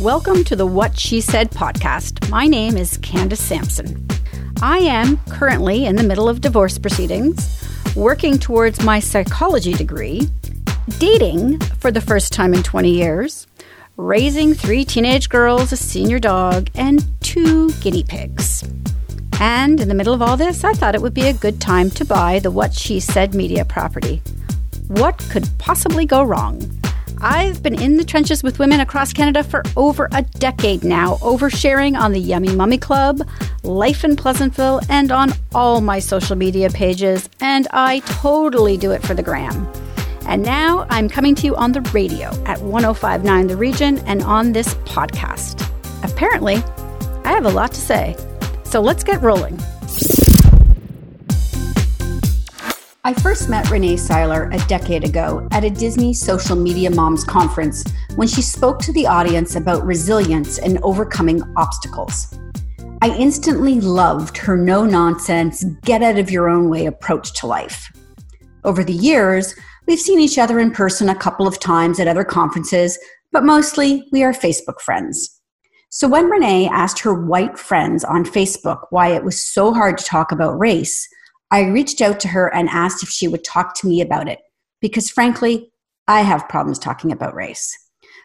Welcome to the What She Said podcast. My name is Candace Sampson. I am currently in the middle of divorce proceedings, working towards my psychology degree, dating for the first time in 20 years, raising three teenage girls, a senior dog, and two guinea pigs. And in the middle of all this, I thought it would be a good time to buy the What She Said media property. What could possibly go wrong? I've been in the trenches with women across Canada for over a decade now, oversharing on the Yummy Mummy Club, Life in Pleasantville, and on all my social media pages, and I totally do it for the gram. And now I'm coming to you on the radio at 1059 The Region and on this podcast. Apparently, I have a lot to say. So let's get rolling. I first met Renee Syler a decade ago at a Disney Social Media Moms conference when she spoke to the audience about resilience and overcoming obstacles. I instantly loved her no nonsense, get out of your own way approach to life. Over the years, we've seen each other in person a couple of times at other conferences, but mostly we are Facebook friends. So when Renee asked her white friends on Facebook why it was so hard to talk about race, I reached out to her and asked if she would talk to me about it because, frankly, I have problems talking about race.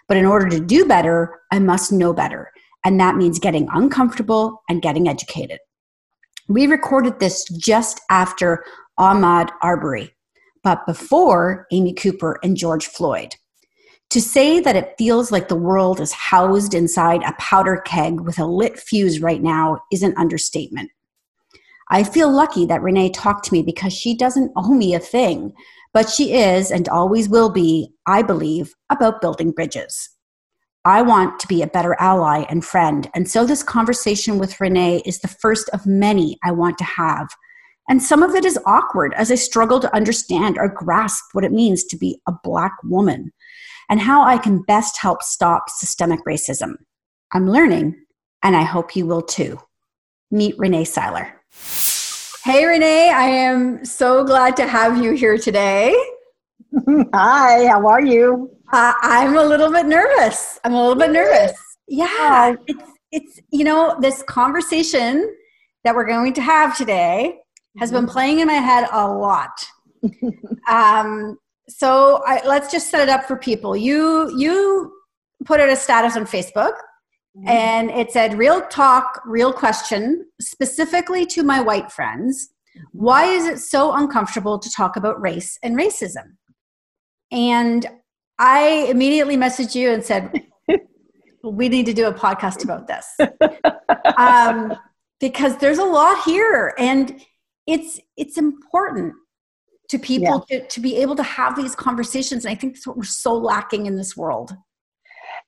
But in order to do better, I must know better. And that means getting uncomfortable and getting educated. We recorded this just after Ahmaud Arbery, but before Amy Cooper and George Floyd. To say that it feels like the world is housed inside a powder keg with a lit fuse right now is an understatement. I feel lucky that Renee talked to me because she doesn't owe me a thing, but she is and always will be, I believe, about building bridges. I want to be a better ally and friend, and so this conversation with Renee is the first of many I want to have. And some of it is awkward as I struggle to understand or grasp what it means to be a Black woman and how I can best help stop systemic racism. I'm learning, and I hope you will too. Meet Renee Syler. Hey, Renee, I am so glad to have you here today. Hi, how are you? Uh, I'm a little bit nervous. I'm a little bit nervous. Yeah, it's, it's, you know, this conversation that we're going to have today has been mm-hmm. playing in my head a lot. um, so I, let's just set it up for people. You, you put out a status on Facebook Mm-hmm. And it said, Real talk, real question, specifically to my white friends. Why is it so uncomfortable to talk about race and racism? And I immediately messaged you and said, We need to do a podcast about this. um, because there's a lot here and it's it's important to people yeah. to, to be able to have these conversations and i think that's what we're so lacking in this world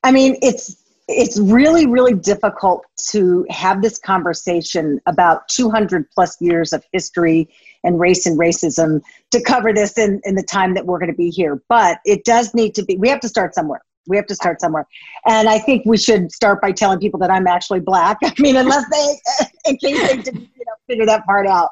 i mean it's it's really really difficult to have this conversation about 200 plus years of history and race and racism to cover this in, in the time that we're going to be here. But it does need to be we have to start somewhere we have to start somewhere and i think we should start by telling people that i'm actually black i mean unless they in case they didn't you know figure that part out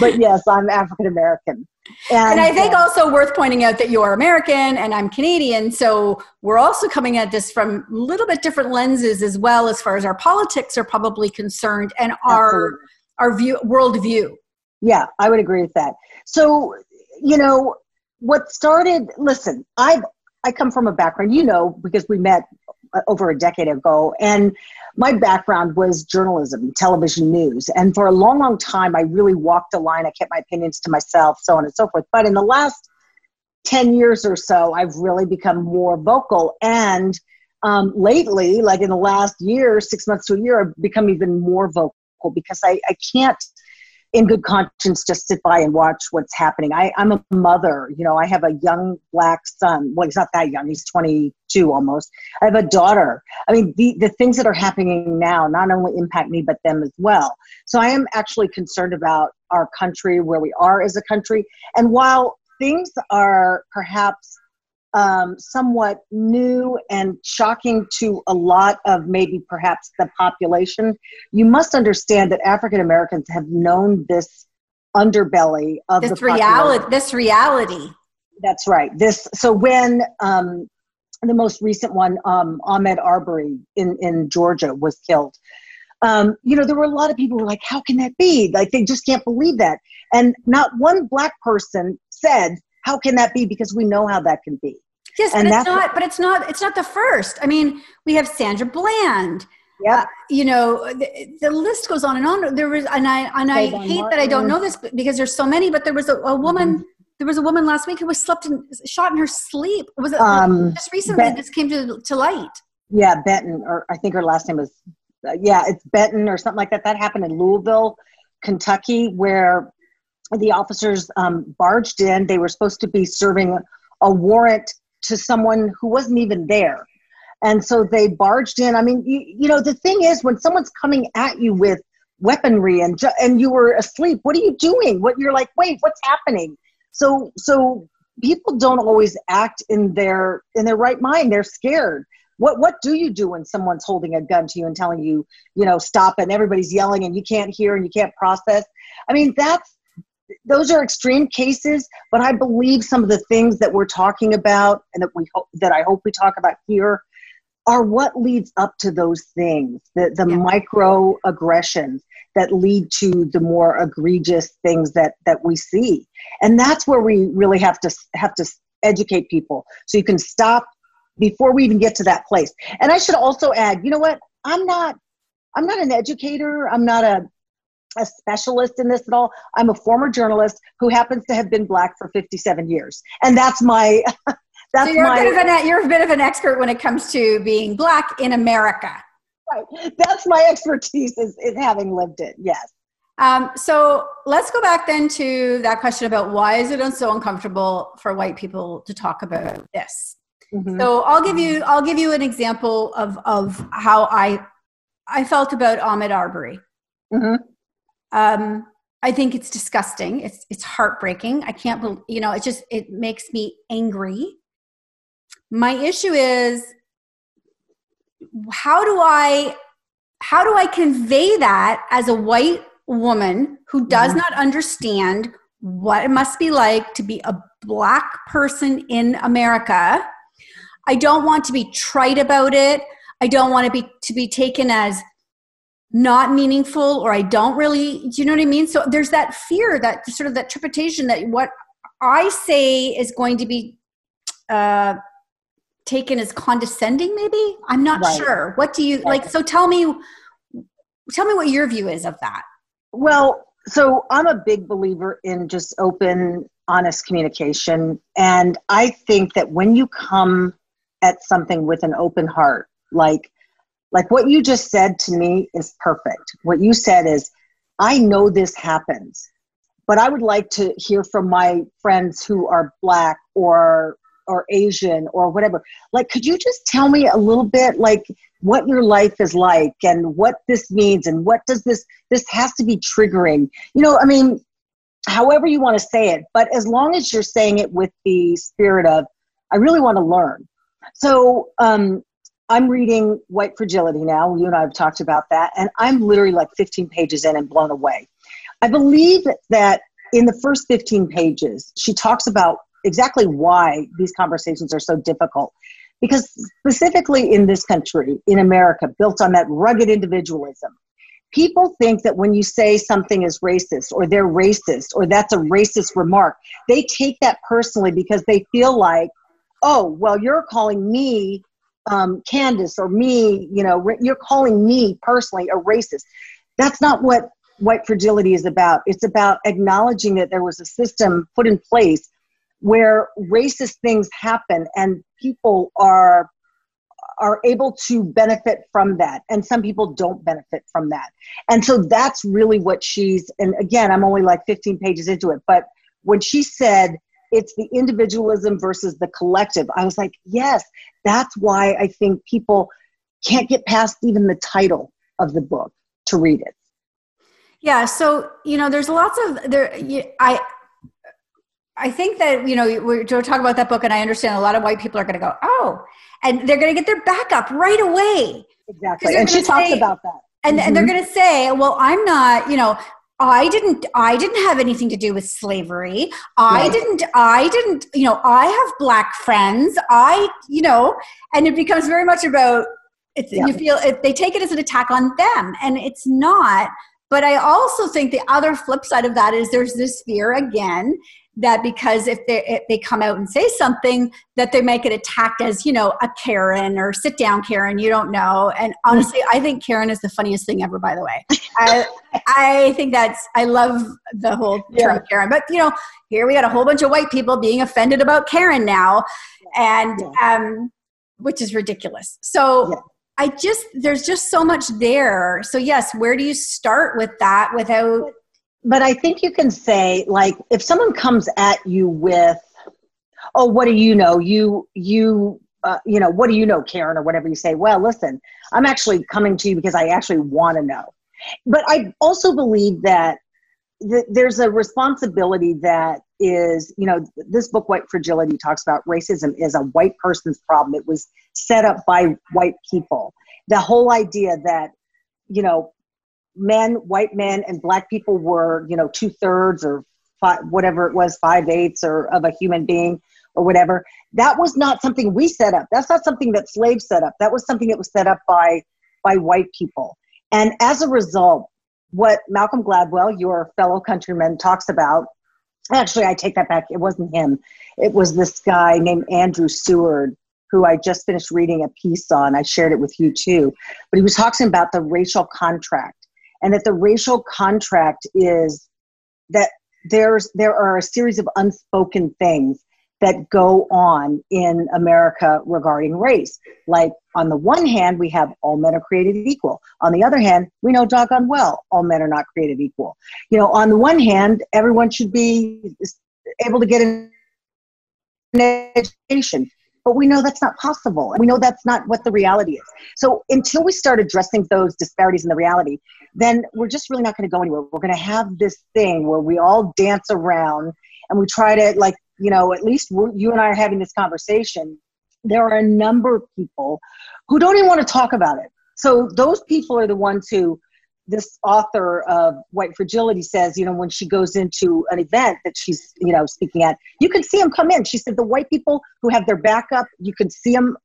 but yes i'm african american and, and, I think uh, also worth pointing out that you're American and I'm Canadian. So we're also coming at this from a little bit different lenses as well, as far as our politics are probably concerned and our our view worldview. Yeah, I would agree with that. So, you know, what started listen, I've I come from a background, you know, because we met uh, over a decade ago. And my background was journalism, television news. And for a long, long time, I really walked a line. I kept my opinions to myself, so on and so forth. But in the last 10 years or so, I've really become more vocal. And um, lately, like in the last year, six months to a year, I've become even more vocal because I, I can't in good conscience just sit by and watch what's happening. I, I'm a mother, you know, I have a young black son. Well, he's not that young, he's 22 almost. I have a daughter. I mean, the, the things that are happening now not only impact me, but them as well. So I am actually concerned about our country, where we are as a country. And while things are perhaps um, somewhat new and shocking to a lot of maybe perhaps the population, you must understand that African Americans have known this underbelly of this the reality. This reality. That's right. This so when um, the most recent one, um, Ahmaud Arbery in, in Georgia was killed. Um, you know, there were a lot of people who were like, how can that be? Like, they just can't believe that. And not one black person said, how can that be? Because we know how that can be. Yes, and but it's not. But it's not. It's not the first. I mean, we have Sandra Bland. Yeah. Uh, you know, the, the, list goes on and on. There was, and I and I hate Martin. that I don't know this because there's so many. But there was a, a woman. Mm-hmm. There was a woman last week who was slept in, shot in her sleep. Was it um, just recently? Ben, this came to to light. Yeah, Benton, or I think her last name was. Uh, yeah, it's Benton or something like that. That happened in Louisville, Kentucky, where the officers um, barged in. They were supposed to be serving a warrant to someone who wasn't even there. And so they barged in. I mean, you, you know, the thing is, when someone's coming at you with weaponry and ju- and you were asleep, what are you doing? What you're like, wait, what's happening? So so people don't always act in their in their right mind. They're scared. What what do you do when someone's holding a gun to you and telling you, you know, stop and everybody's yelling and you can't hear and you can't process? I mean, that's those are extreme cases, but I believe some of the things that we're talking about and that we hope that I hope we talk about here are what leads up to those things, the, the yeah. micro aggressions that lead to the more egregious things that that we see. And that's where we really have to have to educate people so you can stop before we even get to that place. And I should also add, you know what? I'm not I'm not an educator. I'm not a a specialist in this at all. I'm a former journalist who happens to have been black for 57 years, and that's my. that's so you're my, a bit of an you're a bit of an expert when it comes to being black in America. Right, that's my expertise is, is having lived it. Yes. Um, so let's go back then to that question about why is it so uncomfortable for white people to talk about this. Mm-hmm. So I'll give you I'll give you an example of of how I I felt about Ahmaud Arbery. Mm-hmm. Um, I think it's disgusting. It's it's heartbreaking. I can't believe you know. It just it makes me angry. My issue is how do I how do I convey that as a white woman who does mm-hmm. not understand what it must be like to be a black person in America? I don't want to be trite about it. I don't want to be to be taken as not meaningful or I don't really, do you know what I mean? So there's that fear, that sort of that trepidation that what I say is going to be uh, taken as condescending, maybe? I'm not right. sure. What do you like? So tell me, tell me what your view is of that. Well, so I'm a big believer in just open, honest communication. And I think that when you come at something with an open heart, like like what you just said to me is perfect. What you said is, I know this happens, but I would like to hear from my friends who are black or or Asian or whatever. Like, could you just tell me a little bit, like, what your life is like and what this means and what does this this has to be triggering? You know, I mean, however you want to say it, but as long as you're saying it with the spirit of, I really want to learn. So, um, I'm reading White Fragility now. You and I have talked about that, and I'm literally like 15 pages in and blown away. I believe that in the first 15 pages, she talks about exactly why these conversations are so difficult. Because specifically in this country, in America, built on that rugged individualism, people think that when you say something is racist or they're racist or that's a racist remark, they take that personally because they feel like, oh, well, you're calling me um, Candace or me, you know, you're calling me personally a racist. That's not what white fragility is about. It's about acknowledging that there was a system put in place where racist things happen and people are are able to benefit from that and some people don't benefit from that and so that's really what she's and again i'm only like 15 pages into it but when she said it's the individualism versus the collective. I was like, yes, that's why I think people can't get past even the title of the book to read it. Yeah, so you know, there's lots of there. I I think that you know we're talking about that book, and I understand a lot of white people are going to go, oh, and they're going to get their back up right away. Exactly, and she talks about that. And, mm-hmm. and they're mm-hmm. going to say, well, I'm not, you know, I didn't I didn't have anything to do with slavery. I right. didn't I didn't, you know, I have black friends. I, you know, and it becomes very much about it's yeah. you feel it, they take it as an attack on them and it's not. But I also think the other flip side of that is there's this fear again that because if they if they come out and say something that they make it attacked as you know a karen or sit down karen you don't know. And honestly i think karen is the funniest thing ever by the way. I, I think that's i love the whole term yeah. karen. But you know here we got a whole bunch of white people being offended about karen now. And yeah. um which is ridiculous. So yeah. i just there's just so much there. So yes where do you start with that without but I think you can say like if someone comes at you with, oh, what do you know? You you uh, you know what do you know, Karen, or whatever you say. Well, listen, I'm actually coming to you because I actually want to know. But I also believe that th- there's a responsibility that is, you know, this book, White Fragility, talks about racism is a white person's problem. It was set up by white people. The whole idea that, you know, men, white men, and black people were, you know, two thirds or five, whatever it was, five eighths or of a human being or whatever. That was not something we set up. That's not something that slaves set up. That was something that was set up by by white people. And as a result, what Malcolm Gladwell, your fellow countryman, talks about. Actually, I take that back. It wasn't him. It was this guy named Andrew Seward, who I just finished reading a piece on. I shared it with you too. But he was talking about the racial contract and that the racial contract is that there's there are a series of unspoken things that go on in America regarding race. Like on the one hand, we have all men are created equal. On the other hand, we know doggone well all men are not created equal. You know, on the one hand, everyone should be able to get an education but we know that's not possible. We know that's not what the reality is. So until we start addressing those disparities in the reality, then we're just really not going to go anywhere. We're going to have this thing where we all dance around and we try to, like, you know, at least you and I are having this conversation. There are a number of people who don't even want to talk about it. So those people are the ones who this author of White Fragility says, you know, when she goes into an event that she's, you know, speaking at, you can see them come in. She said the white people who have their back up, you can see them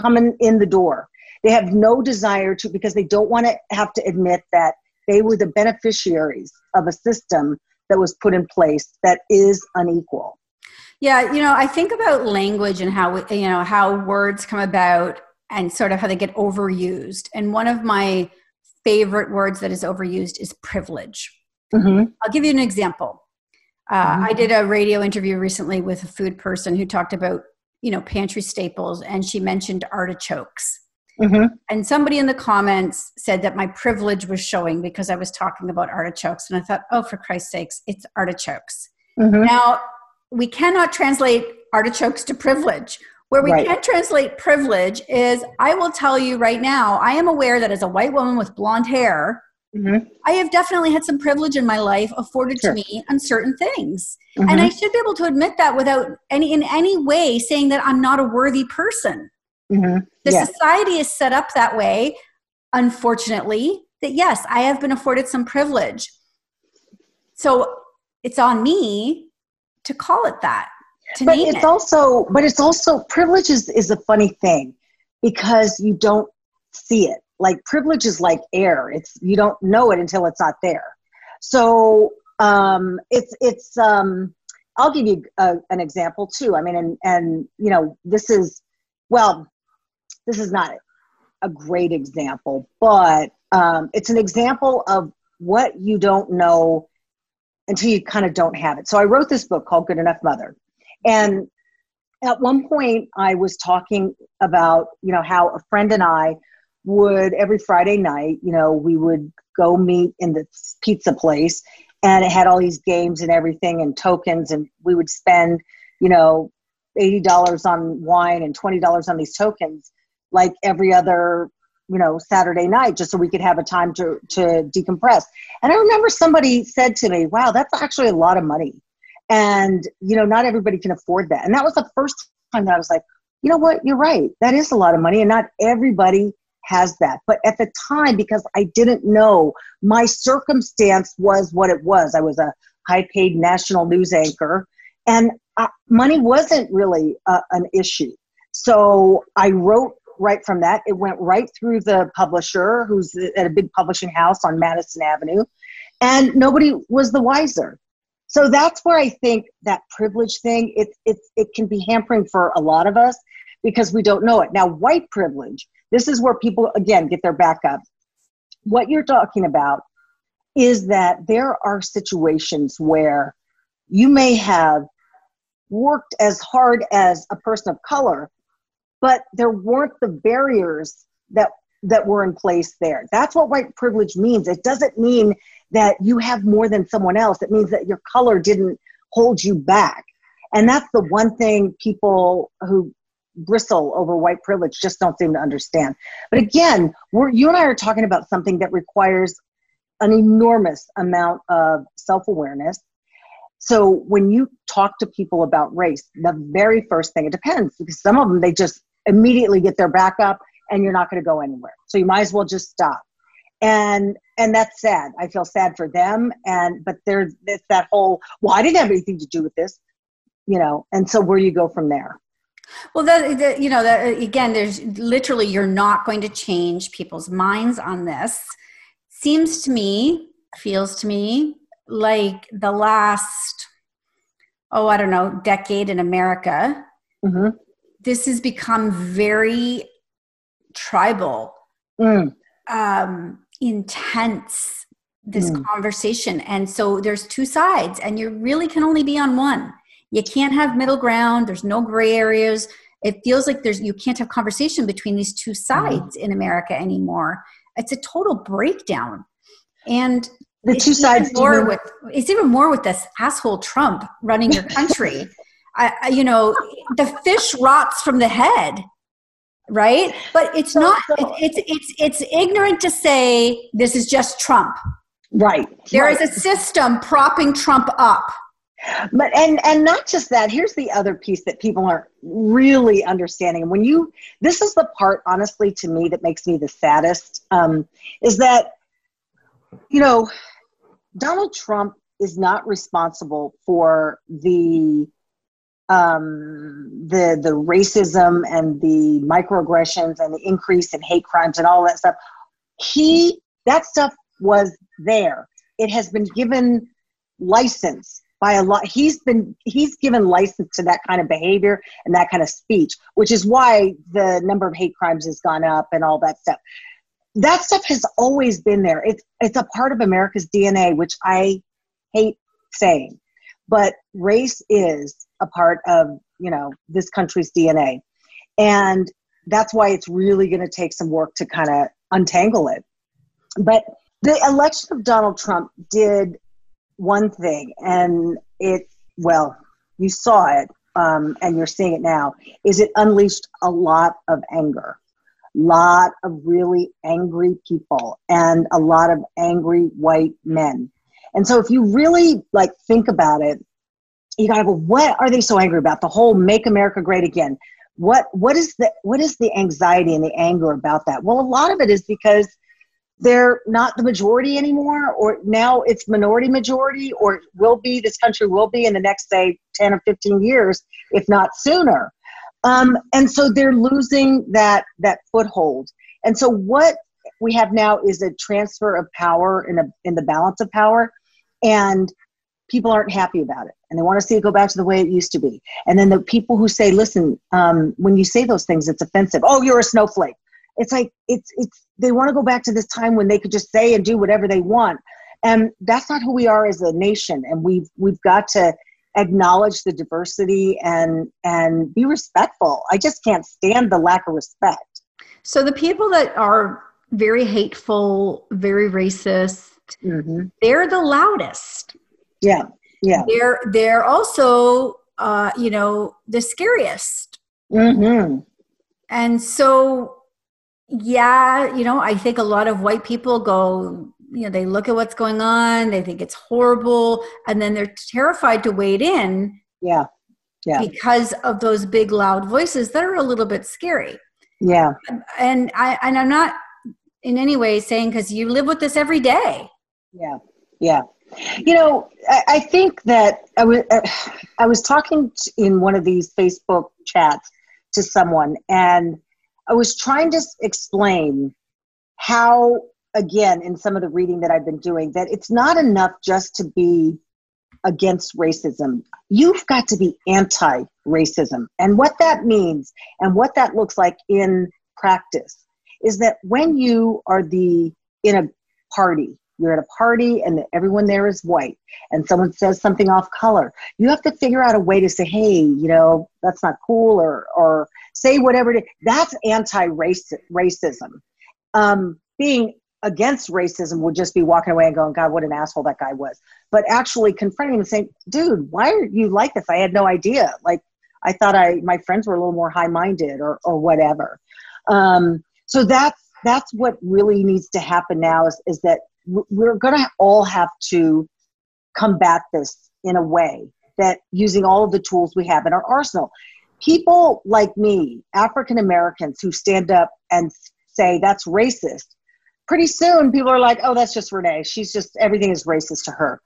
coming in the door. They have no desire to because they don't want to have to admit that they were the beneficiaries of a system that was put in place that is unequal. Yeah, you know, I think about language and how we, you know how words come about and sort of how they get overused. And one of my favorite words that is overused is privilege. Mm-hmm. I'll give you an example. Uh, mm-hmm. I did a radio interview recently with a food person who talked about, you know, pantry staples, and she mentioned artichokes. Mm-hmm. And somebody in the comments said that my privilege was showing because I was talking about artichokes. And I thought, oh, for Christ's sakes, it's artichokes. Mm-hmm. Now, we cannot translate artichokes to privilege. Where we right. can translate privilege is I will tell you right now, I am aware that as a white woman with blonde hair, mm-hmm. I have definitely had some privilege in my life afforded sure. to me on certain things. Mm-hmm. And I should be able to admit that without any in any way saying that I'm not a worthy person. Mm-hmm. The yeah. society is set up that way, unfortunately, that yes, I have been afforded some privilege. So it's on me to call it that but it's it. also but it's also privilege is, is a funny thing because you don't see it. Like privilege is like air. It's you don't know it until it's not there. So um it's it's um i'll give you a, an example too. I mean and and you know this is well this is not a great example but um it's an example of what you don't know until you kind of don't have it. So i wrote this book called good enough mother and at one point, I was talking about, you know, how a friend and I would every Friday night, you know, we would go meet in the pizza place and it had all these games and everything and tokens and we would spend, you know, $80 on wine and $20 on these tokens like every other you know saturday night just so we could have a time to to decompress. And i remember somebody said to me wow that's actually a lot of money and, you know, not everybody can afford that. And that was the first time that I was like, you know what, you're right. That is a lot of money. And not everybody has that. But at the time, because I didn't know, my circumstance was what it was. I was a high paid national news anchor, and uh, money wasn't really uh, an issue. So I wrote right from that. It went right through the publisher, who's at a big publishing house on Madison Avenue, and nobody was the wiser. So that's where I think that privilege thing it it it can be hampering for a lot of us because we don't know it. Now, white privilege, this is where people again get their back up. What you're talking about is that there are situations where you may have worked as hard as a person of color, but there weren't the barriers that that were in place there. That's what white privilege means. It doesn't mean that you have more than someone else. It means that your color didn't hold you back. And that's the one thing people who bristle over white privilege just don't seem to understand. But again, we're, you and I are talking about something that requires an enormous amount of self awareness. So when you talk to people about race, the very first thing, it depends because some of them, they just immediately get their back up and you're not going to go anywhere. So you might as well just stop. And and that's sad. I feel sad for them. And but there's it's that whole well, I didn't have anything to do with this, you know. And so where do you go from there. Well, the, the you know that again, there's literally you're not going to change people's minds on this. Seems to me, feels to me like the last oh I don't know decade in America. Mm-hmm. This has become very tribal, mm. um, intense, this mm. conversation. And so there's two sides, and you really can only be on one. You can't have middle ground, there's no gray areas. It feels like there's you can't have conversation between these two mm-hmm. sides mm. in America anymore. It's a total breakdown. And the two sides more with it's even more with this asshole Trump running your country. I, I, you know, the fish rots from the head right? But it's so, not so, it's it's it's ignorant to say this is just trump. Right There right. is a system propping trump up. But and and not just that here's the other piece that people aren't really understanding. When you this is the part honestly to me that makes me the saddest um, is that you know donald trump is not responsible for the um, the the racism and the microaggressions and the increase in hate crimes and all that stuff. He that stuff was there. It has been given license by a lot. He's been he's given license to that kind of behavior and that kind of speech, which is why the number of hate crimes has gone up and all that stuff. That stuff has always been there. It's it's a part of America's DNA, which I hate saying, but race is a part of you know this country's dna and that's why it's really going to take some work to kind of untangle it. But the election of donald trump did one thing and it well you saw it um, and you're seeing it now is it unleashed a lot of anger. A lot of really angry people and a lot of angry white men. And so if you really like think about it you gotta go what are they so angry about? The whole make america great again. What what is the what is the anxiety and the anger about that? Well a lot of it is because they're not the majority anymore or now it's minority majority or will be this country will be in the next say 10 or 15 years if not sooner. Um, and so they're losing that that foothold. And so what we have now is a transfer of power in a in the balance of power. And people aren't happy about it and they want to see it go back to the way it used to be. And then the people who say, listen, um, when you say those things, it's offensive. Oh, you're a snowflake. It's like, it's, it's, they want to go back to this time when they could just say and do whatever they want. And that's not who we are as a nation. And we've, we've got to acknowledge the diversity and, and be respectful. I just can't stand the lack of respect. So the people that are very hateful, very racist, mm-hmm. they're the loudest. Yeah yeah they're they're also uh you know the scariest mm-hmm. and so yeah you know i think a lot of white people go you know they look at what's going on they think it's horrible and then they're terrified to wade in yeah yeah because of those big loud voices that are a little bit scary yeah and i and i'm not in any way saying because you live with this every day. Yeah, yeah. You know, I, I think that I was uh, I was talking in one of these Facebook chats to someone, and I was trying to explain how, again, in some of the reading that I've been doing, that it's not enough just to be against racism. You've got to be anti racism. And what that means and what that looks like in practice is that when you are the in a party you're at a party and everyone there is white and someone says something off color you have to figure out a way to say hey you know that's not cool or or say whatever it is. That's anti-racism um, being against racism would just be walking away and going god what an asshole that guy was. But actually confronting him and saying dude why are you like this? I had no idea. Like i thought i my friends were a little more high-minded or or whatever. Um, so that's that's what really needs to happen now is, is that we're going to all have to combat this in a way that using all of the tools we have in our arsenal. People like me african americans who stand up and say that's racist pretty soon people are like oh that's just renee. She's just everything is racist to her.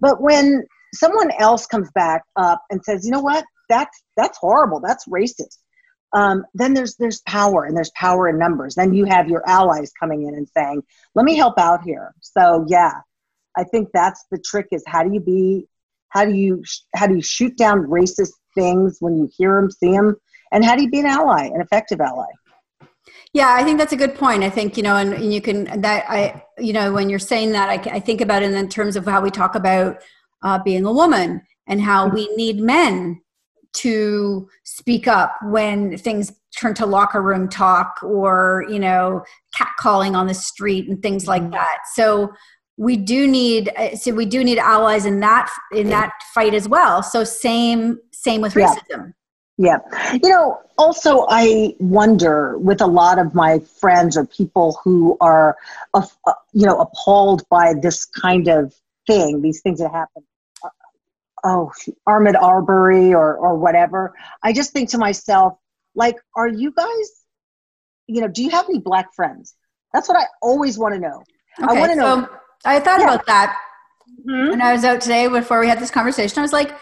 But when someone else comes back up and says you know what? That's that's horrible. That's racist um, then there's there's power and there's power in numbers. Then you have your allies coming in and saying, "Let me help out here." So yeah, I think that's the trick: is how do you be, how do you how do you shoot down racist things when you hear them, see them, and how do you be an ally, an effective ally? Yeah, I think that's a good point. I think you know, and, and you can that I you know when you're saying that, I, I think about it in terms of how we talk about uh, being a woman and how we need men to speak up when things turn to locker room talk or you know catcalling on the street and things like mm-hmm. that so we do need uh, so we do need allies in that in that fight as well so same same with racism yeah. yeah. You know, also, I wonder with a lot of my friends or people who are, uh, you know, appalled by this kind of thing, these things that happen oh, Ahmaud Arbery or, or whatever. I just think to myself, like, are you guys, you know, do you have any black friends? That's what I always want to know. Okay, I want to know. So I thought yeah. about that mm-hmm. when I was out today before we had this conversation. I was like,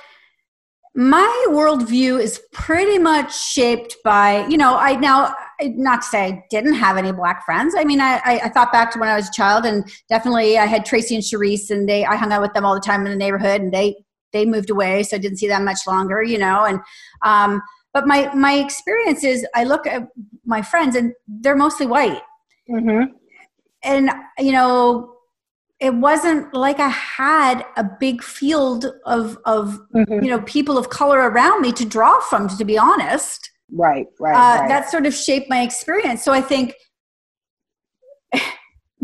my worldview is pretty much shaped by, you know, I now, not to say I didn't have any black friends. I mean, I, I, thought back to when I was a child and definitely I had Tracy and Sharice and they, I hung out with them all the time in the neighborhood and they they moved away, so I didn't see them much longer, you know. And um, but my my experience is, I look at my friends, and they're mostly white. Mm-hmm. And you know, it wasn't like I had a big field of of mm-hmm. you know people of color around me to draw from. To be honest, right, right, uh, right. That sort of shaped my experience. So I think.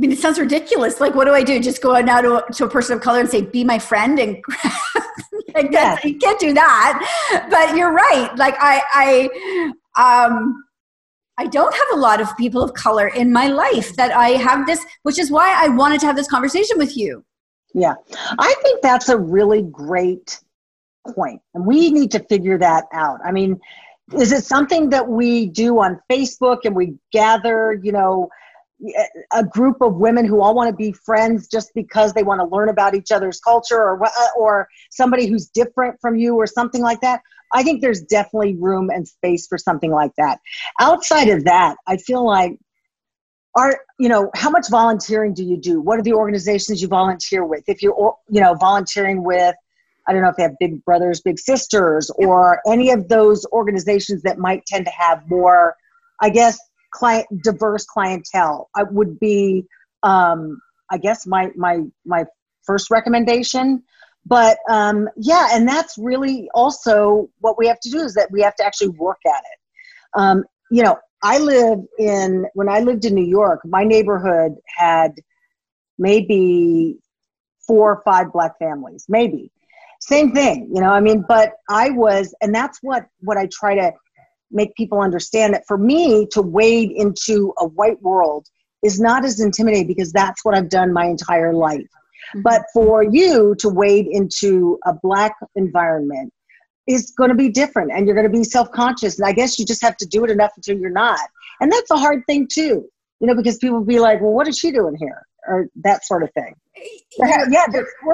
I mean, it sounds ridiculous. Like, what do I do? Just go out now to a, to a person of color and say, "Be my friend," and like yeah. you can't do that. But you're right. Like I, I, um, I don't have a lot of people of color in my life that I have this, which is why I wanted to have this conversation with you. Yeah, I think that's a really great point, and we need to figure that out. I mean, is it something that we do on Facebook and we gather, you know, a group of women who all want to be friends just because they want to learn about each other's culture or uh, or somebody who's different from you or something like that. I think there's definitely room and space for something like that. Outside of that i feel like are you know how much volunteering do you do? What are the organizations you volunteer with? If you're you know volunteering with i don't know if they have big brothers big sisters or any of those organizations that might tend to have more i guess client diverse clientele I would be um, I guess my my my first recommendation. But um, yeah, and that's really also what we have to do is that we have to actually work at it. Um, you know, I live in when I lived in New York, my neighborhood had maybe four or five black families, maybe. Same thing, you know, I mean, but I was, and that's what what I try to make people understand that for me to wade into a white world is not as intimidating because that's what I've done my entire life. Mm-hmm. But for you to wade into a black environment is going to be different and you're going to be self conscious. And I guess you just have to do it enough until you're not. And that's a hard thing too. you know, because people be like, well, what is she doing here? Or that sort of thing. Yeah, yeah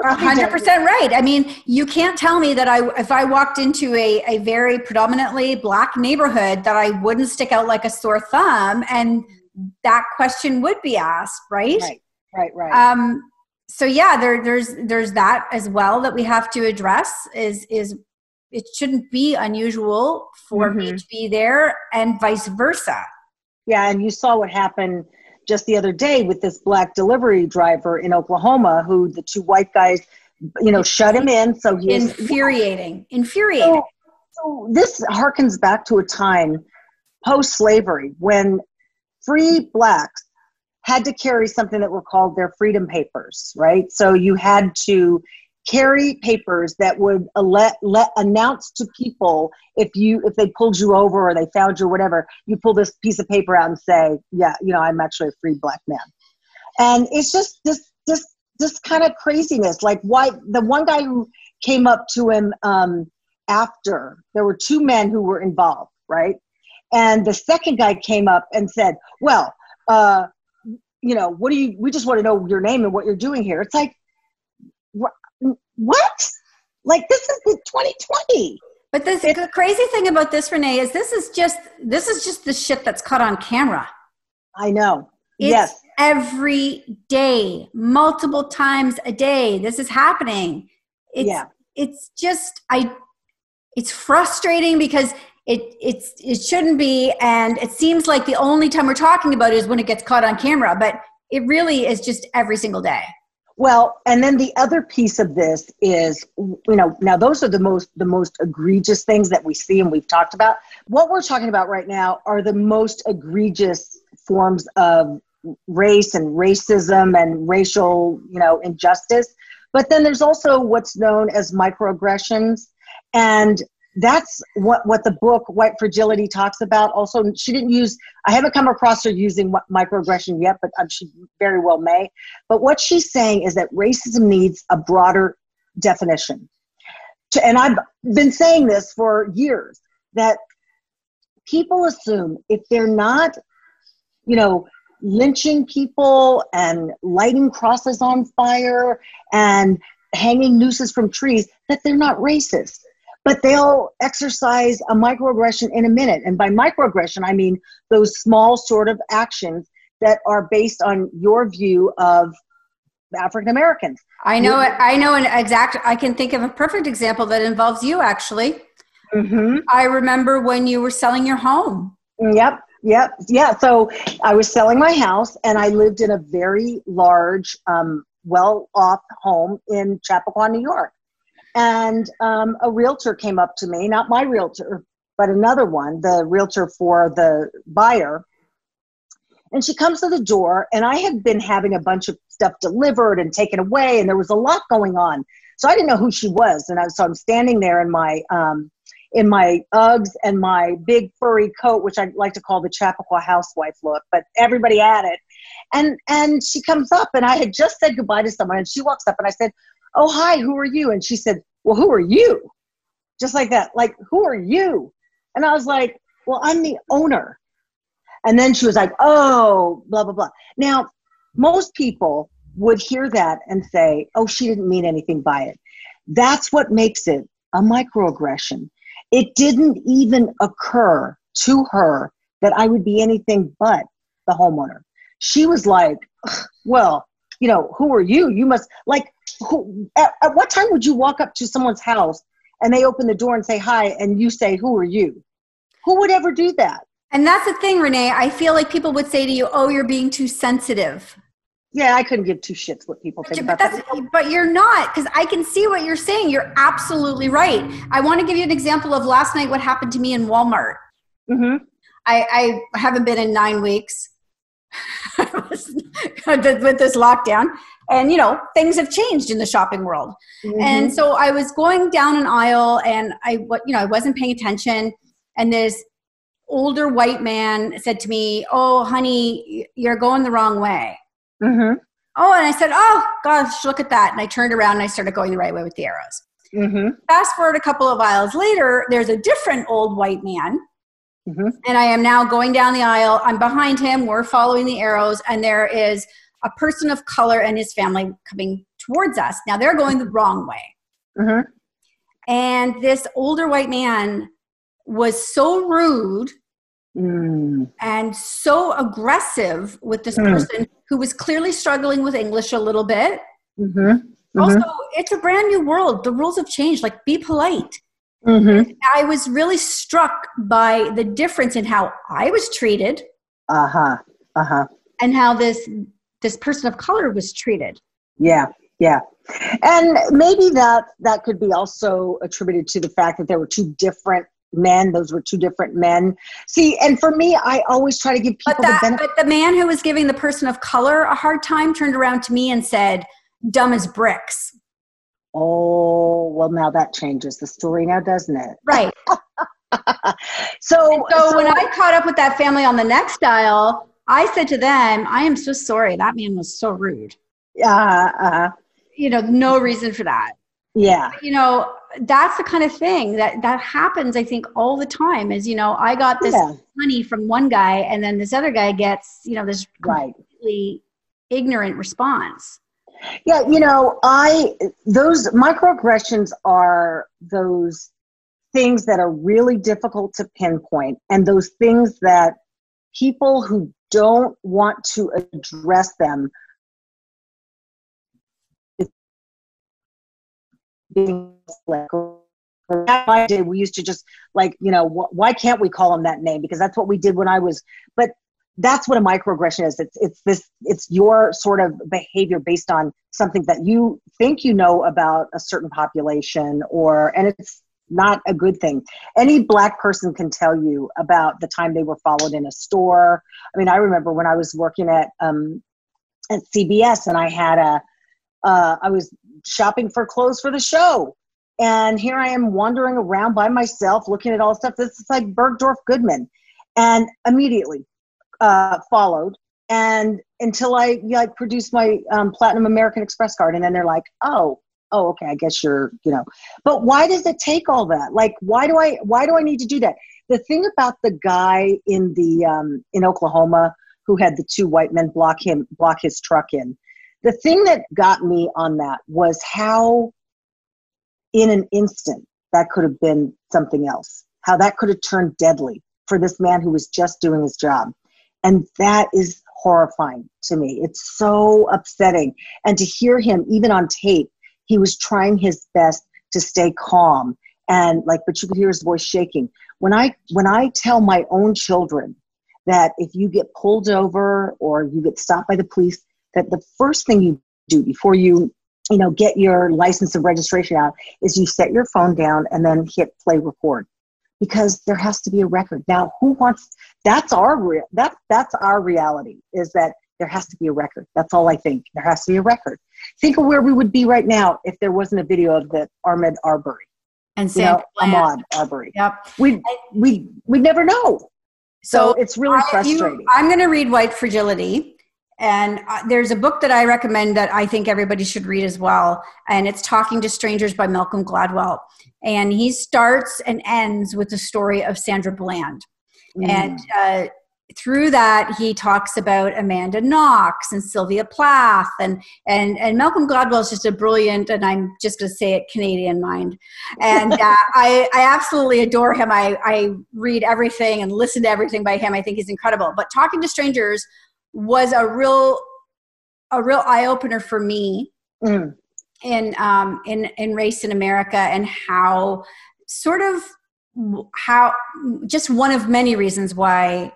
hundred percent right. I mean, you can't tell me that I, if I walked into a, a very predominantly black neighborhood, that I wouldn't stick out like a sore thumb, and that question would be asked, right? Right, right, right. Um, so yeah, there, there's there's that as well that we have to address. Is is it shouldn't be unusual for mm-hmm. me to be there, and vice versa. Yeah, and you saw what happened just the other day with this black delivery driver in Oklahoma who the two white guys, you know, shut him in. So he infuriating, infuriating. So, so this harkens back to a time post slavery when free blacks had to carry something that were called their freedom papers, right? So you had to carry papers that would let, let announce to people if you if they pulled you over or they found you or whatever you pull this piece of paper out and say yeah you know i'm actually a free black man. And it's just this this this kind of craziness like why the one guy who came up to him um, after there were two men who were involved right? And the second guy came up and said well uh, you know what do you we just want to know your name and what you're doing here. It's like what? Like this is the 2020. But this, the crazy thing about this, Renee, is this is just this is just the shit that's caught on camera. I know. It's yes. every day, multiple times a day. This is happening. It's, yeah. It's just I. It's frustrating because it it's it shouldn't be, and it seems like the only time we're talking about it is when it gets caught on camera. But it really is just every single day. Well, and then the other piece of this is, you know, now those are the most the most egregious things that we see and we've talked about. What we're talking about right now are the most egregious forms of race and racism and racial, you know, injustice. But then there's also what's known as microaggressions. And that's what what the book white fragility talks about. Also she didn't use i haven't come across her using microaggression yet but um, she very well may. But what she's saying is that racism needs a broader definition. To, and i've been saying this for years that people assume if they're not you know lynching people and lighting crosses on fire and hanging nooses from trees that they're not racist but they'll exercise a microaggression in a minute. And by microaggression, I mean those small sort of actions that are based on your view of African Americans. I know it. I know an exact. I can think of a perfect example that involves you. Actually, mm-hmm. I remember when you were selling your home. Yep. Yep. Yeah. So I was selling my house, and I lived in a very large, um, well-off home in Chappaqua, New York. And um, a realtor came up to me, not my realtor, but another one, the realtor for the buyer. And she comes to the door, and I had been having a bunch of stuff delivered and taken away, and there was a lot going on. So I didn't know who she was, and I, so I'm standing there in my um, in my Uggs and my big furry coat, which I like to call the Chappaqua housewife look, but everybody had it. And and she comes up, and I had just said goodbye to someone, and she walks up, and I said, oh hi who are you? And she said well who are you? Just like that like who are you? And i was like well i'm the owner. And then she was like oh blah blah blah. Now most people would hear that and say oh she didn't mean anything by it. That's what makes it a microaggression. It didn't even occur to her that i would be anything but the homeowner. She was like well you know who are you? You must like who, at, at what time would you walk up to someone's house and they open the door and say hi and you say who are you? Who would ever do that? And that's the thing renee. I feel like people would say to you oh you're being too sensitive. Yeah i couldn't give two shits what people think but, about that. but you're not because i can see what you're saying. You're absolutely right. I want to give you an example of last night what happened to me in walmart. Mm-hmm. I, I haven't been in nine weeks with this lockdown and you know things have changed in the shopping world mm-hmm. and so i was going down an aisle and i you know i wasn't paying attention and this older white man said to me oh honey you're going the wrong way mm-hmm. oh and i said oh gosh look at that and i turned around and i started going the right way with the arrows mm-hmm. fast forward a couple of aisles later there's a different old white man Mm-hmm. And I am now going down the aisle. I'm behind him. We're following the arrows, and there is a person of color and his family coming towards us. Now they're going the wrong way. Mm-hmm. And this older white man was so rude mm. and so aggressive with this mm. person who was clearly struggling with English a little bit. Mm-hmm. Mm-hmm. Also, it's a brand new world. The rules have changed. Like, be polite. Mm-hmm. I was really struck by the difference in how I was treated. Uh huh. Uh huh. And how this this person of color was treated. Yeah. Yeah. And maybe that that could be also attributed to the fact that there were two different men. Those were two different men. See, and for me, I always try to give people but that, the benefit. But the man who was giving the person of color a hard time turned around to me and said, "Dumb as bricks." Oh, well, now that changes the story, now doesn't it? Right. so, so, so when I caught up with that family on the next aisle, I said to them, "I am so sorry. That man was so rude." Uh, uh, you know, no reason for that. Yeah. You know, that's the kind of thing that that happens i think all the time is you know i got this yeah. money from one guy and then this other guy gets you know this completely ignorant response yeah you know i those microaggressions are those things that are really difficult to pinpoint and those things that people who don't want to address them like we used to just like you know wh- why can't we call him that name? Because that's what we did when i was but that's what a microaggression is it's it's this it's your sort of behavior based on something that you think you know about a certain population or and it's not a good thing any black person can tell you about the time they were followed in a store i mean i remember when i was working at um at cbs and i had a uh, i was shopping for clothes for the show. And here I am wandering around by myself, looking at all stuff. This is like Bergdorf Goodman. And immediately uh, followed. And until I like produced my um, Platinum American Express card. And then they're like, oh, oh, okay, I guess you're, you know. But why does it take all that? Like, why do I, why do I need to do that? The thing about the guy in the, um, in Oklahoma who had the two white men block him, block his truck in, the thing that got me on that was how in an instant that could have been something else how that could have turned deadly for this man who was just doing his job and that is horrifying to me. It's so upsetting. And to hear him even on tape he was trying his best to stay calm and like but you could hear his voice shaking. When i when i tell my own children that if you get pulled over or you get stopped by the police that the first thing you do before you you know get your license and registration out is you set your phone down and then hit play record because there has to be a record. Now who wants that's our re- that that's our reality is that there has to be a record. That's all i think. There has to be a record. Think of where we would be right now if there wasn't a video of the Ahmed arbery. And Sam you know, ahmaud arbery. Yep. We we we never know. So, so it's really frustrating you, i'm going to read white fragility and uh, there's a book that I recommend that I think everybody should read as well. And it's Talking to Strangers by Malcolm Gladwell. And he starts and ends with the story of Sandra Bland. Mm. And uh, through that, he talks about Amanda Knox and Sylvia Plath. And, and, and Malcolm Gladwell is just a brilliant, and I'm just going to say it, Canadian mind. And uh, I, I absolutely adore him. I, I read everything and listen to everything by him. I think he's incredible. But Talking to Strangers was a real a real eye opener for me mm. in um, in in race in America and how sort of how just one of many reasons why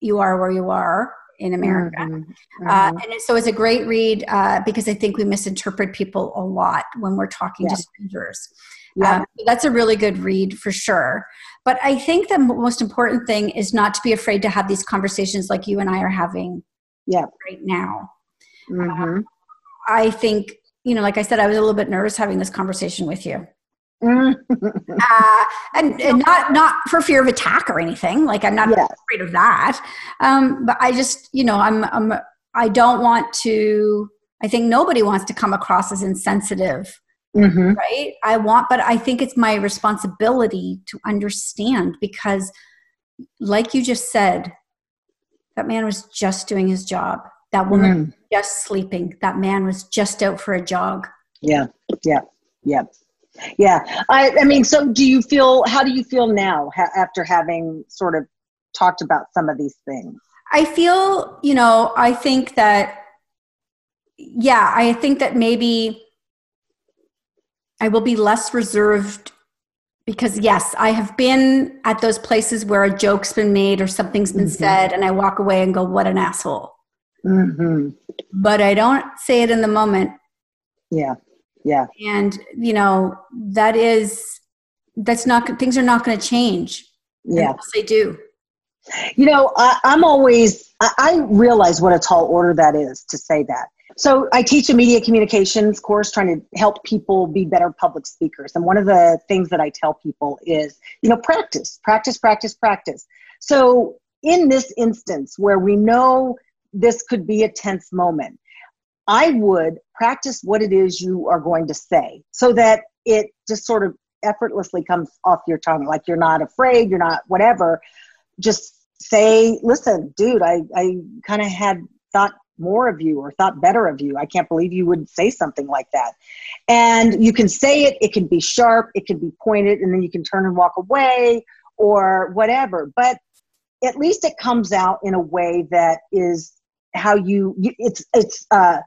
you are where you are in America. Mm-hmm. Mm-hmm. Uh, and so it's a great read uh, because I think we misinterpret people a lot when we're talking yeah. to strangers. Yeah. Um, that's a really good read for sure. But I think the most important thing is not to be afraid to have these conversations like you and I are having yeah. right now. Mm-hmm. Um, I think, you know, like I said, I was a little bit nervous having this conversation with you. Mm-hmm. uh, and, and, not not for fear of attack or anything. Like I'm not yes. afraid of that. Um, but I just, you know, I'm, I'm I don't want to. I think nobody wants to come across as insensitive, mm-hmm. right? I want, but I think it's my responsibility to understand because like you just said, that man was just doing his job. That woman mm. just sleeping. That man was just out for a jog. Yeah, yeah, yeah, yeah. I, I mean, so do you feel? How do you feel now ha- after having sort of talked about some of these things? I feel, you know, I think that, yeah, I think that maybe I will be less reserved because yes i have been at those places where a joke's been made or something's been mm-hmm. said and i walk away and go what an asshole. Mm-hmm. but i don't say it in the moment. Yeah. Yeah. And you know that is that's not things are not going to change yeah. they do. You know I, am always I, I realize what a tall order that is to say that so I teach a media communications course trying to help people be better public speakers. And one of the things that I tell people is, you know, practice, practice, practice, practice. So in this instance where we know this could be a tense moment, I would practice what it is you are going to say so that it just sort of effortlessly comes off your tongue. Like you're not afraid, you're not whatever. Just say, listen, dude, I, I kind of had thought more of you or thought better of you. I can't believe you would say something like that. And you can say it, it can be sharp, it can be pointed, and then you can turn and walk away or whatever. But at least it comes out in a way that is how you, you it's it's uh,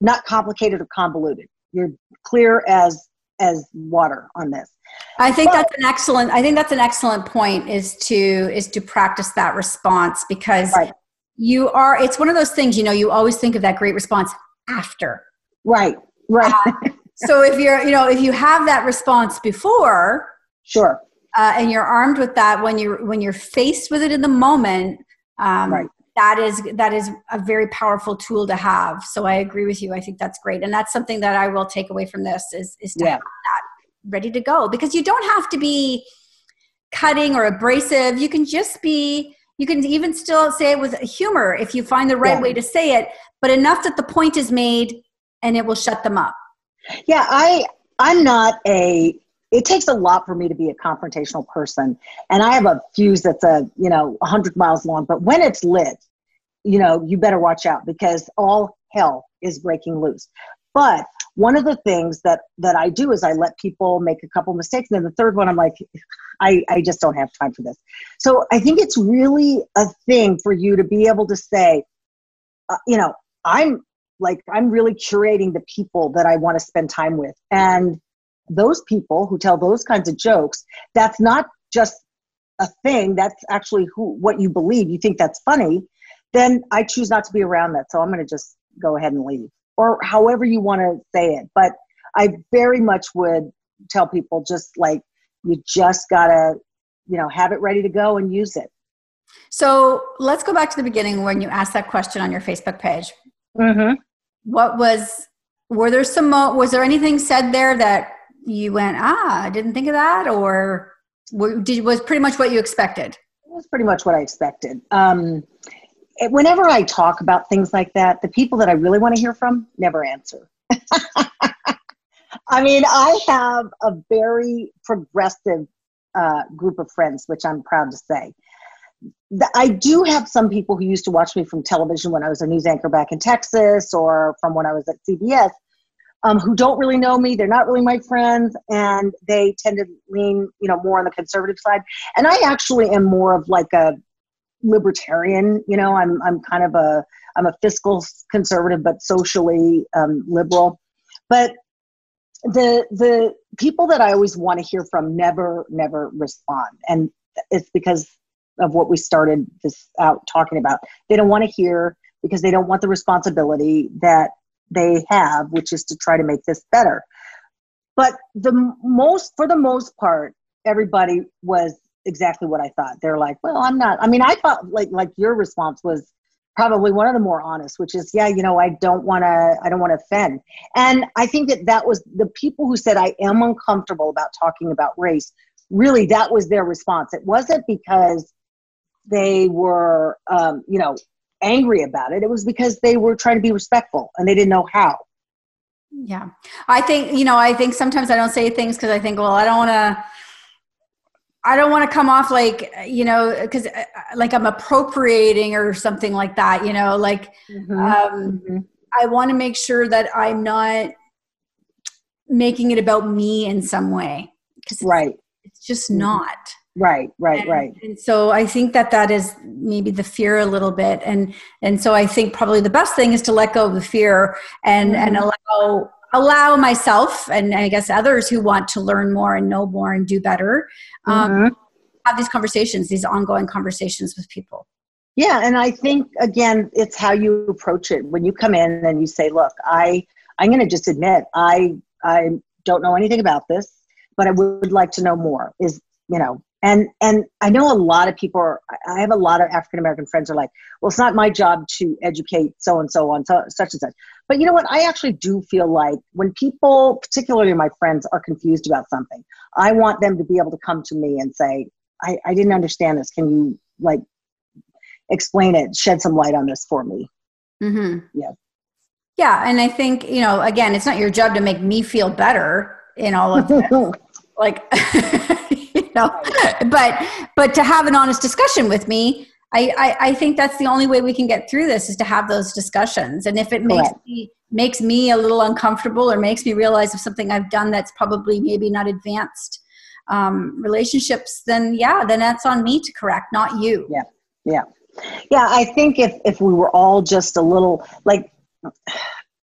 not complicated or convoluted. You're clear as as water on this. I think but, that's an excellent I think that's an excellent point is to is to practice that response because right you are it's one of those things you know you always think of that great response after. Right right. Uh, so if you're you know if you have that response before sure. uh, and you're armed with that when you're when you're faced with it in the moment um, right. that is that is a very powerful tool to have. So i agree with you. I think that's great. And that's something that i will take away from this is is to yeah. have that ready to go. Because you don't have to be cutting or abrasive. You can just be you can even still say it with humor if you find the right yeah. way to say it but enough that the point is made and it will shut them up yeah i i'm not a it takes a lot for me to be a confrontational person and i have a fuse that's a you know 100 miles long but when it's lit you know you better watch out because all hell is breaking loose but one of the things that that i do is i let people make a couple mistakes and then the third one i'm like I, I just don't have time for this. So I think it's really a thing for you to be able to say, uh, you know, I'm like, I'm really curating the people that I want to spend time with. And those people who tell those kinds of jokes, that's not just a thing, that's actually who, what you believe. You think that's funny, then I choose not to be around that. So I'm going to just go ahead and leave or however you want to say it. But I very much would tell people just like you just gotta you know have it ready to go and use it so let's go back to the beginning when you asked that question on your facebook page mm-hmm. what was were there some was there anything said there that you went ah i didn't think of that or did, was pretty much what you expected it was pretty much what i expected um, whenever i talk about things like that the people that i really want to hear from never answer I mean, I have a very progressive uh, group of friends, which I'm proud to say. I do have some people who used to watch me from television when I was a news anchor back in Texas or from when I was at CBS um, who don't really know me. They're not really my friends, and they tend to lean, you know, more on the conservative side. And I actually am more of like a libertarian. You know, I'm I'm kind of a I'm a fiscal conservative, but socially um, liberal. But the the people that I always want to hear from never never respond, and it's because of what we started this out talking about. They don't want to hear because they don't want the responsibility that they have, which is to try to make this better. But the most, for the most part, everybody was exactly what I thought. They're like, well, I'm not. I mean, I thought like like your response was probably one of the more honest which is yeah you know i don't want to i don't want to offend and i think that that was the people who said i am uncomfortable about talking about race really that was their response it wasn't because they were um, you know angry about it it was because they were trying to be respectful and they didn't know how yeah i think you know i think sometimes i don't say things because i think well i don't want to I don't want to come off like, you know, because uh, like I'm appropriating or something like that, you know, like mm-hmm. Um, mm-hmm. I want to make sure that I'm not making it about me in some way. Because right. It's just mm-hmm. not. Right, right, and, right. And so I think that that is maybe the fear a little bit, and and so I think probably the best thing is to let go of the fear and mm-hmm. and allow allow myself and I guess others who want to learn more and know more and do better um, mm-hmm. have these conversations, these ongoing conversations with people. Yeah, and I think again, it's how you approach it. When you come in and you say, "Look, I I'm going to just admit I I don't know anything about this, but I would like to know more." Is you know and and i know a lot of people are i have a lot of african american friends are like well it's not my job to educate so and so on so, such and such. But you know what? I actually do feel like when people particularly my friends are confused about something i want them to be able to come to me and say i, I didn't understand this. Can you like explain it? Shed some light on this for me. Mm-hmm. yeah. Yeah and i think you know again it's not your job to make me feel better in all of this. Like know but but to have an honest discussion with me I, I, I think that's the only way we can get through this is to have those discussions. And if it makes me makes me a little uncomfortable or makes me realize of something i've done that's probably maybe not advanced um, relationships then yeah then that's on me to correct not you. Yeah yeah. Yeah i think if if we were all just a little like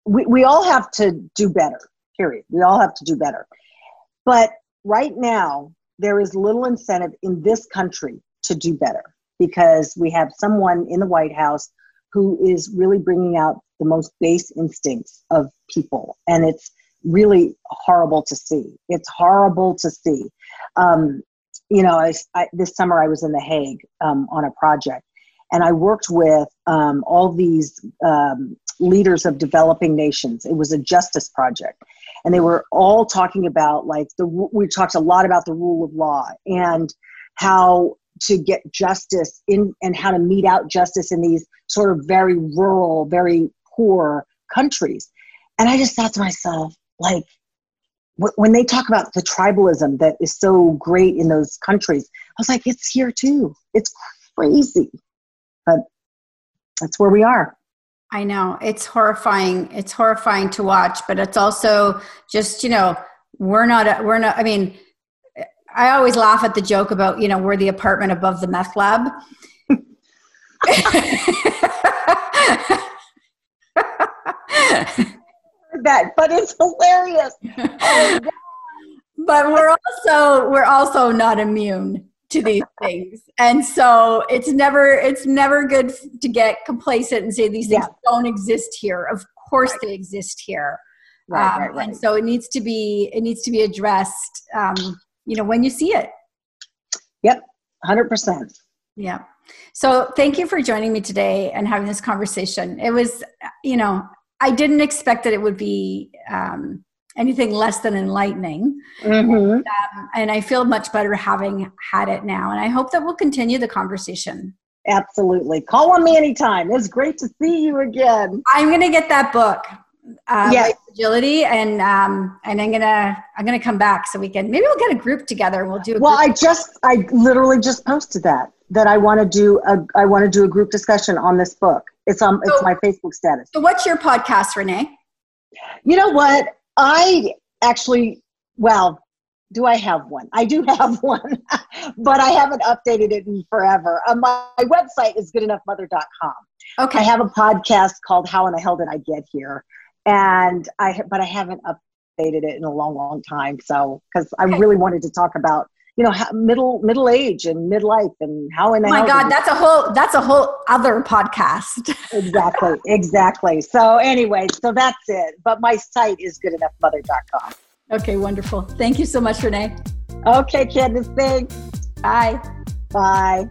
we, we all have to do better period. We all have to do better. But right now there is little incentive in this country to do better because we have someone in the White House who is really bringing out the most base instincts of people. And it's really horrible to see. It's horrible to see. Um, you know, I, I, this summer I was in The Hague um, on a project, and I worked with um, all these um, leaders of developing nations. It was a justice project and they were all talking about like the we talked a lot about the rule of law and how to get justice in and how to mete out justice in these sort of very rural very poor countries. And i just thought to myself like when they talk about the tribalism that is so great in those countries i was like it's here too. It's crazy. But that's where we are I know it's horrifying. It's horrifying to watch, but it's also just, you know, we're not, we're not, I mean, I always laugh at the joke about, you know, we're the apartment above the meth lab. that, but it's hilarious. Oh, but we're also, we're also not immune to these things. And so it's never it's never good to get complacent and say these things yeah. don't exist here. Of course right. they exist here. Right, um, right, right, and so it needs to be it needs to be addressed um, you know when you see it. Yep 100% yeah. So thank you for joining me today and having this conversation. It was you know i didn't expect that it would be um, anything less than enlightening. Mm-hmm. And, um, and I feel much better having had it now. And I hope that we'll continue the conversation. Absolutely. Call on me anytime. It's great to see you again. I'm going to get that book. Uh, yes. agility and um and i'm gonna i'm gonna come back so we can maybe we'll get a group together and we'll do well i just i literally just posted that that i want to do a i want to do a group discussion on this book it's on so, it's my facebook status so what's your podcast renee you know what I actually, well, do I have one? I do have one, but I haven't updated it in forever. Uh, my, my website is goodenoughmother.com. Okay. I have a podcast called How in the Hell Did I Get Here? And I, but I haven't updated it in a long, long time. So, because I really wanted to talk about you know middle middle age and midlife and how in oh my god that's a whole that's a whole other podcast. Exactly exactly. So anyway so that's it. But my site is goodenoughmother.com okay wonderful. Thank you so much renee. Okay candace thanks. Bye. Bye